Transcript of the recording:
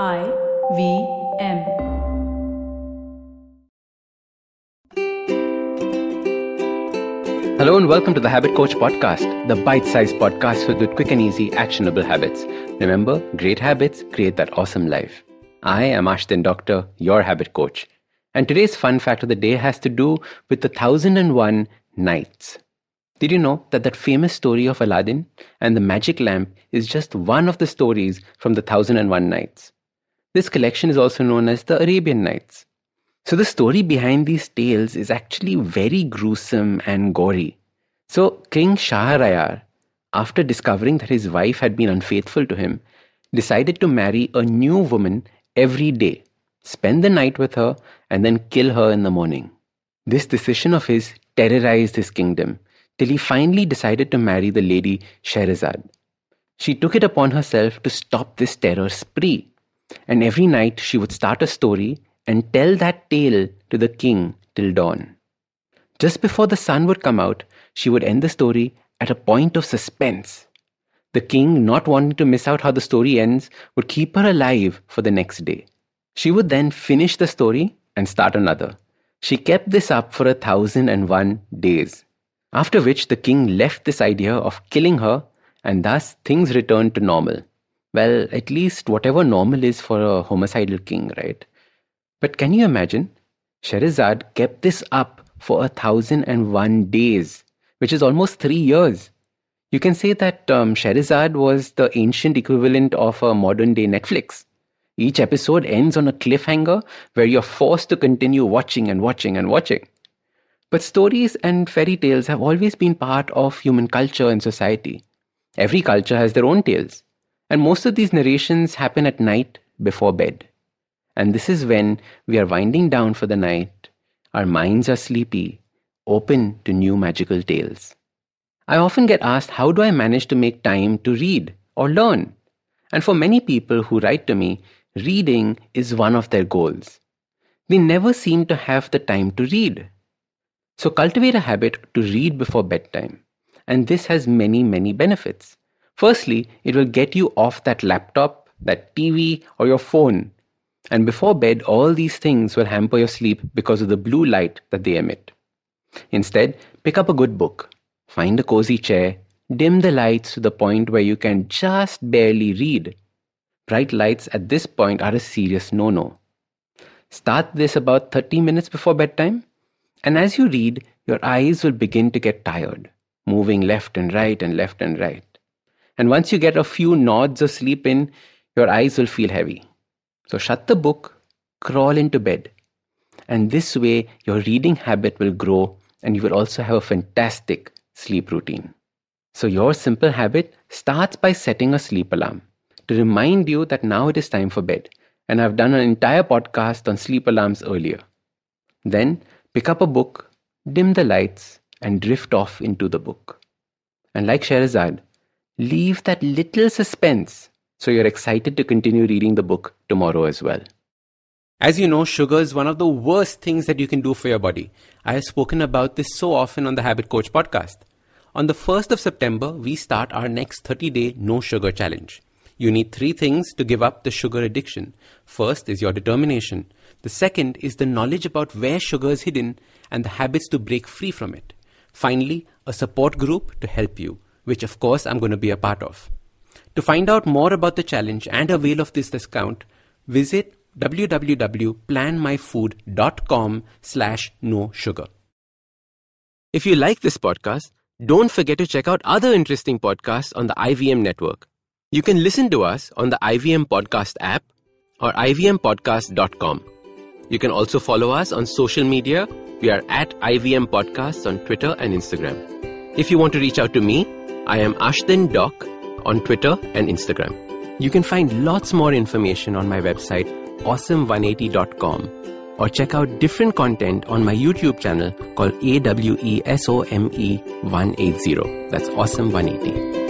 I V M. Hello and welcome to the Habit Coach Podcast, the bite sized podcast filled with quick and easy, actionable habits. Remember, great habits create that awesome life. I am Ashdin Doctor, your habit coach. And today's fun fact of the day has to do with the 1001 Nights. Did you know that that famous story of Aladdin and the magic lamp is just one of the stories from the 1001 Nights? This collection is also known as the Arabian Nights. So the story behind these tales is actually very gruesome and gory. So King Shahryar, after discovering that his wife had been unfaithful to him, decided to marry a new woman every day, spend the night with her, and then kill her in the morning. This decision of his terrorized his kingdom till he finally decided to marry the lady Scheherazade. She took it upon herself to stop this terror spree, and every night she would start a story and tell that tale to the king till dawn. Just before the sun would come out, she would end the story at a point of suspense. The king, not wanting to miss out how the story ends, would keep her alive for the next day. She would then finish the story and start another. She kept this up for a thousand and one days. After which the king left this idea of killing her, and thus things returned to normal. Well, at least whatever normal is for a homicidal king, right? But can you imagine? Scheherazade kept this up for a thousand and one days, which is almost three years. You can say that um, was the ancient equivalent of a modern day Netflix. Each episode ends on a cliffhanger where you're forced to continue watching and watching and watching. But stories and fairy tales have always been part of human culture and society. Every culture has their own tales, and most of these narrations happen at night before bed. And this is when we are winding down for the night, our minds are sleepy, open to new magical tales. I often get asked, how do I manage to make time to read or learn? And for many people who write to me, reading is one of their goals. They never seem to have the time to read. So cultivate a habit to read before bedtime. And this has many, many benefits. Firstly, it will get you off that laptop, that TV, or your phone. And before bed, all these things will hamper your sleep because of the blue light that they emit. Instead, pick up a good book, find a cozy chair, dim the lights to the point where you can just barely read. Bright lights at this point are a serious no no. Start this about 30 minutes before bedtime, and as you read, your eyes will begin to get tired, moving left and right and left and right. And once you get a few nods of sleep in, your eyes will feel heavy. So shut the book, crawl into bed. And this way, your reading habit will grow and you will also have a fantastic sleep routine. So, your simple habit starts by setting a sleep alarm to remind you that now it is time for bed. And I've done an entire podcast on sleep alarms earlier. Then pick up a book, dim the lights, and drift off into the book. And like Scheherazade, leave that little suspense so you're excited to continue reading the book tomorrow as well. As you know, sugar is one of the worst things that you can do for your body. I have spoken about this so often on the Habit Coach podcast. On the 1st of September, we start our next 30 day no sugar challenge. You need three things to give up the sugar addiction. First is your determination. The second is the knowledge about where sugar is hidden and the habits to break free from it. Finally, a support group to help you, which of course I'm going to be a part of. To find out more about the challenge and avail of this discount, visit www.planmyfood.com slash no sugar. If you like this podcast, don't forget to check out other interesting podcasts on the IVM network. You can listen to us on the IVM Podcast app or ivmpodcast.com. You can also follow us on social media. We are at IVM Podcasts on Twitter and Instagram. If you want to reach out to me, I am Ashdin Doc on Twitter and Instagram. You can find lots more information on my website, awesome180.com, or check out different content on my YouTube channel called AWESOME 180. That's Awesome 180.